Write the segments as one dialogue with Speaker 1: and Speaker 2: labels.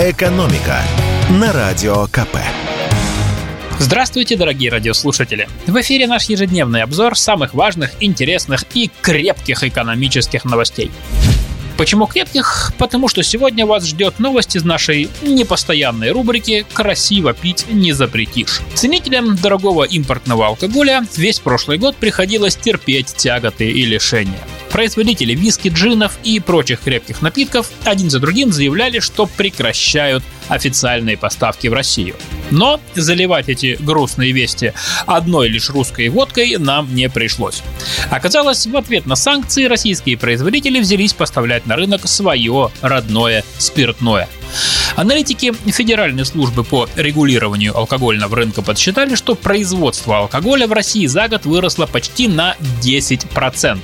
Speaker 1: «Экономика» на Радио КП.
Speaker 2: Здравствуйте, дорогие радиослушатели! В эфире наш ежедневный обзор самых важных, интересных и крепких экономических новостей. Почему крепких? Потому что сегодня вас ждет новость из нашей непостоянной рубрики «Красиво пить не запретишь». Ценителям дорогого импортного алкоголя весь прошлый год приходилось терпеть тяготы и лишения. Производители виски, джинов и прочих крепких напитков один за другим заявляли, что прекращают официальные поставки в Россию. Но заливать эти грустные вести одной лишь русской водкой нам не пришлось. Оказалось, в ответ на санкции российские производители взялись поставлять на рынок свое родное спиртное – Аналитики Федеральной службы по регулированию алкогольного рынка подсчитали, что производство алкоголя в России за год выросло почти на 10%,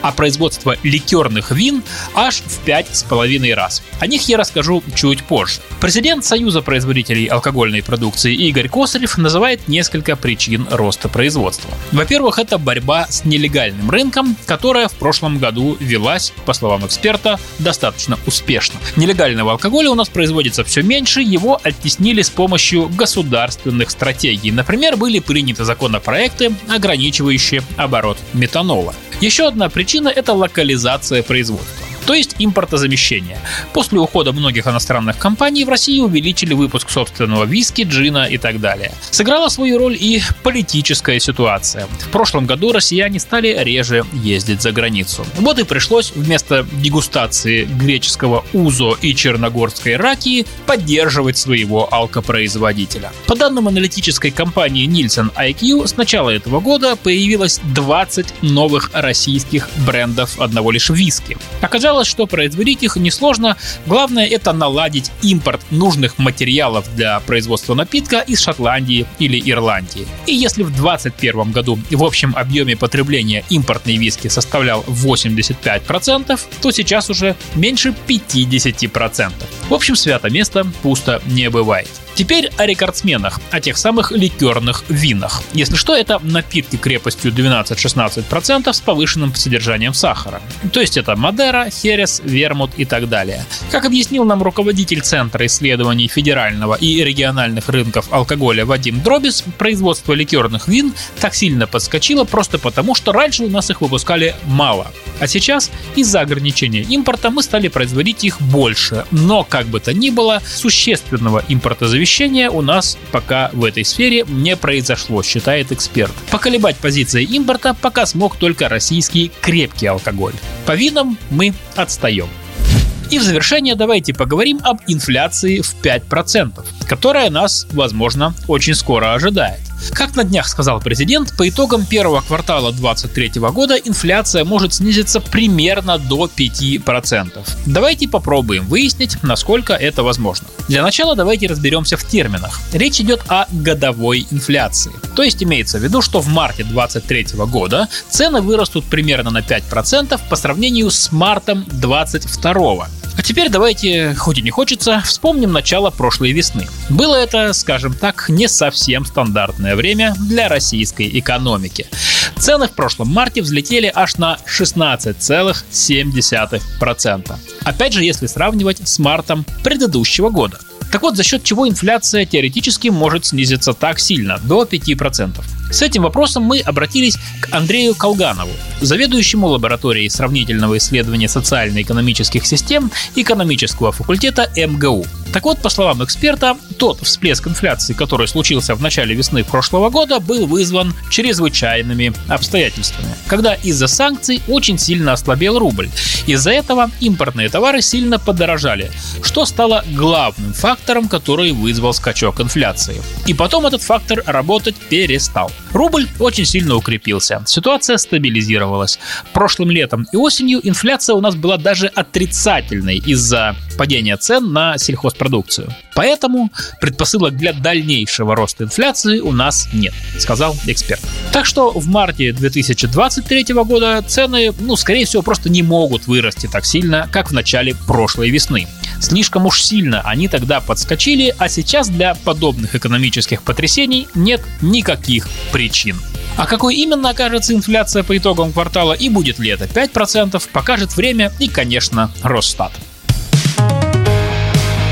Speaker 2: а производство ликерных вин аж в 5,5 раз. О них я расскажу чуть позже. Президент Союза производителей алкогольной продукции Игорь Косарев называет несколько причин роста производства. Во-первых, это борьба с нелегальным рынком, которая в прошлом году велась, по словам эксперта, достаточно успешно. Нелегального алкоголя у нас производится все меньше, его оттеснили с помощью государственных стратегий. Например, были приняты законопроекты, ограничивающие оборот метанола. Еще одна причина – это локализация производства то есть импортозамещение. После ухода многих иностранных компаний в России увеличили выпуск собственного виски, джина и так далее. Сыграла свою роль и политическая ситуация. В прошлом году россияне стали реже ездить за границу. Вот и пришлось вместо дегустации греческого узо и черногорской ракии поддерживать своего алкопроизводителя. По данным аналитической компании Nielsen IQ, с начала этого года появилось 20 новых российских брендов одного лишь виски. Оказалось, Оказалось, что производить их несложно, главное это наладить импорт нужных материалов для производства напитка из Шотландии или Ирландии. И если в 2021 году в общем объеме потребления импортной виски составлял 85%, то сейчас уже меньше 50%. В общем, свято место пусто не бывает. Теперь о рекордсменах, о тех самых ликерных винах. Если что, это напитки крепостью 12-16% с повышенным содержанием сахара. То есть это Мадера, Херес, Вермут и так далее. Как объяснил нам руководитель Центра исследований федерального и региональных рынков алкоголя Вадим Дробис, производство ликерных вин так сильно подскочило просто потому, что раньше у нас их выпускали мало. А сейчас из-за ограничения импорта мы стали производить их больше. Но, как бы то ни было, существенного импортозависимости Перемещения у нас пока в этой сфере не произошло, считает эксперт. Поколебать позиции импорта пока смог только российский крепкий алкоголь. По винам мы отстаем. И в завершение давайте поговорим об инфляции в 5%, которая нас, возможно, очень скоро ожидает. Как на днях сказал президент, по итогам первого квартала 2023 года инфляция может снизиться примерно до 5%. Давайте попробуем выяснить, насколько это возможно. Для начала давайте разберемся в терминах. Речь идет о годовой инфляции. То есть имеется в виду, что в марте 2023 года цены вырастут примерно на 5% по сравнению с мартом 2022. А теперь давайте, хоть и не хочется, вспомним начало прошлой весны. Было это, скажем так, не совсем стандартное время для российской экономики. Цены в прошлом марте взлетели аж на 16,7%. Опять же, если сравнивать с мартом предыдущего года. Так вот, за счет чего инфляция теоретически может снизиться так сильно, до 5%. С этим вопросом мы обратились к Андрею Колганову, заведующему лабораторией сравнительного исследования социально-экономических систем экономического факультета МГУ. Так вот, по словам эксперта, тот всплеск инфляции, который случился в начале весны прошлого года, был вызван чрезвычайными обстоятельствами, когда из-за санкций очень сильно ослабел рубль. Из-за этого импортные товары сильно подорожали, что стало главным фактором, который вызвал скачок инфляции. И потом этот фактор работать перестал. Рубль очень сильно укрепился, ситуация стабилизировалась. Прошлым летом и осенью инфляция у нас была даже отрицательной из-за падения цен на сельхозпродукцию. Поэтому предпосылок для дальнейшего роста инфляции у нас нет, сказал эксперт. Так что в марте 2023 года цены, ну, скорее всего, просто не могут вырасти так сильно, как в начале прошлой весны. Слишком уж сильно они тогда подскочили, а сейчас для подобных экономических потрясений нет никаких причин. А какой именно окажется инфляция по итогам квартала и будет ли это 5%, покажет время и, конечно, Росстат.